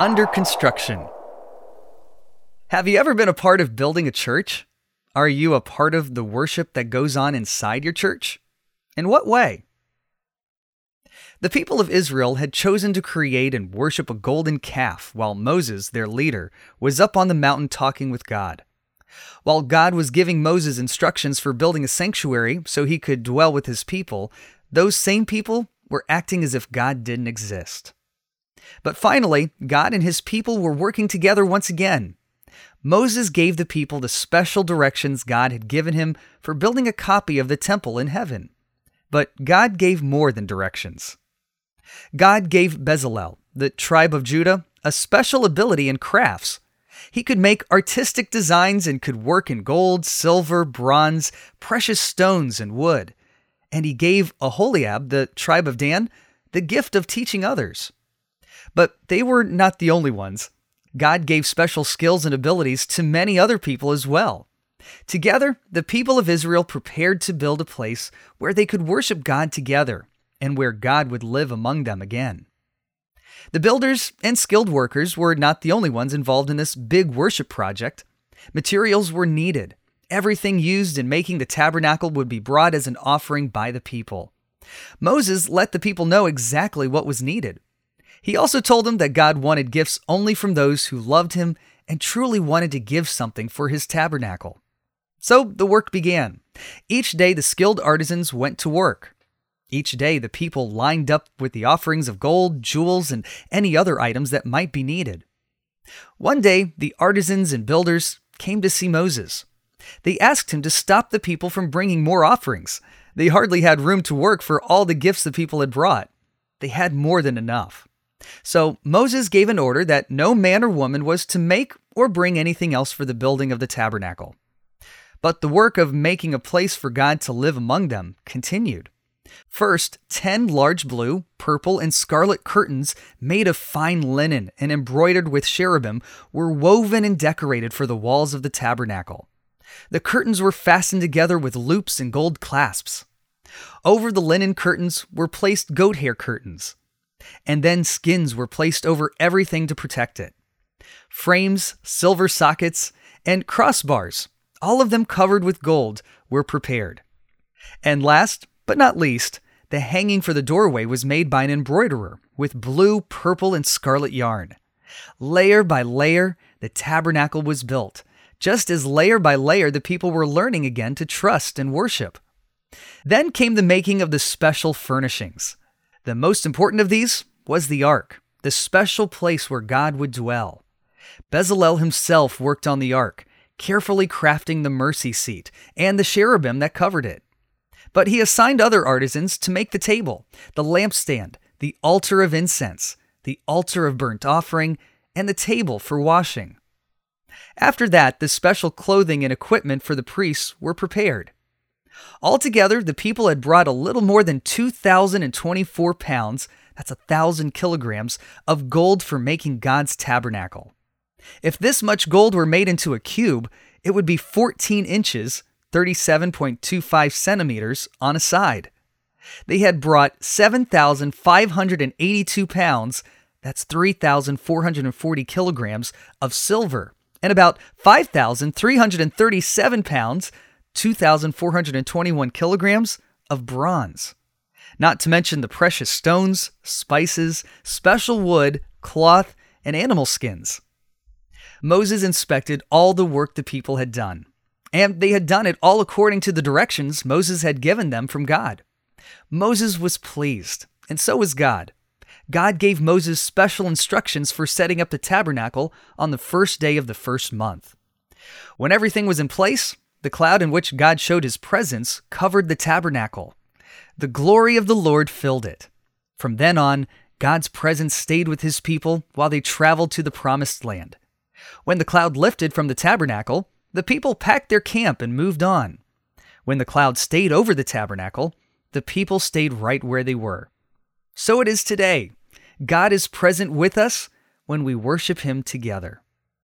Under Construction. Have you ever been a part of building a church? Are you a part of the worship that goes on inside your church? In what way? The people of Israel had chosen to create and worship a golden calf while Moses, their leader, was up on the mountain talking with God. While God was giving Moses instructions for building a sanctuary so he could dwell with his people, those same people were acting as if God didn't exist. But finally, God and his people were working together once again. Moses gave the people the special directions God had given him for building a copy of the temple in heaven. But God gave more than directions. God gave Bezalel, the tribe of Judah, a special ability in crafts. He could make artistic designs and could work in gold, silver, bronze, precious stones, and wood. And he gave Aholiab, the tribe of Dan, the gift of teaching others. But they were not the only ones. God gave special skills and abilities to many other people as well. Together, the people of Israel prepared to build a place where they could worship God together and where God would live among them again. The builders and skilled workers were not the only ones involved in this big worship project. Materials were needed. Everything used in making the tabernacle would be brought as an offering by the people. Moses let the people know exactly what was needed. He also told them that God wanted gifts only from those who loved him and truly wanted to give something for his tabernacle. So the work began. Each day the skilled artisans went to work. Each day the people lined up with the offerings of gold, jewels, and any other items that might be needed. One day the artisans and builders came to see Moses. They asked him to stop the people from bringing more offerings. They hardly had room to work for all the gifts the people had brought. They had more than enough. So Moses gave an order that no man or woman was to make or bring anything else for the building of the tabernacle. But the work of making a place for God to live among them continued. First, ten large blue, purple, and scarlet curtains made of fine linen and embroidered with cherubim were woven and decorated for the walls of the tabernacle. The curtains were fastened together with loops and gold clasps. Over the linen curtains were placed goat hair curtains and then skins were placed over everything to protect it. Frames, silver sockets, and crossbars, all of them covered with gold, were prepared. And last but not least, the hanging for the doorway was made by an embroiderer with blue, purple, and scarlet yarn. Layer by layer, the tabernacle was built, just as layer by layer the people were learning again to trust and worship. Then came the making of the special furnishings. The most important of these was the ark, the special place where God would dwell. Bezalel himself worked on the ark, carefully crafting the mercy seat and the cherubim that covered it. But he assigned other artisans to make the table, the lampstand, the altar of incense, the altar of burnt offering, and the table for washing. After that, the special clothing and equipment for the priests were prepared. Altogether, the people had brought a little more than 2,024 pounds, that's a thousand kilograms, of gold for making God's tabernacle. If this much gold were made into a cube, it would be 14 inches, 37.25 centimeters, on a side. They had brought 7,582 pounds, that's 3,440 kilograms, of silver, and about 5,337 pounds, 2,421 kilograms of bronze. Not to mention the precious stones, spices, special wood, cloth, and animal skins. Moses inspected all the work the people had done, and they had done it all according to the directions Moses had given them from God. Moses was pleased, and so was God. God gave Moses special instructions for setting up the tabernacle on the first day of the first month. When everything was in place, the cloud in which God showed his presence covered the tabernacle. The glory of the Lord filled it. From then on, God's presence stayed with his people while they traveled to the promised land. When the cloud lifted from the tabernacle, the people packed their camp and moved on. When the cloud stayed over the tabernacle, the people stayed right where they were. So it is today. God is present with us when we worship him together.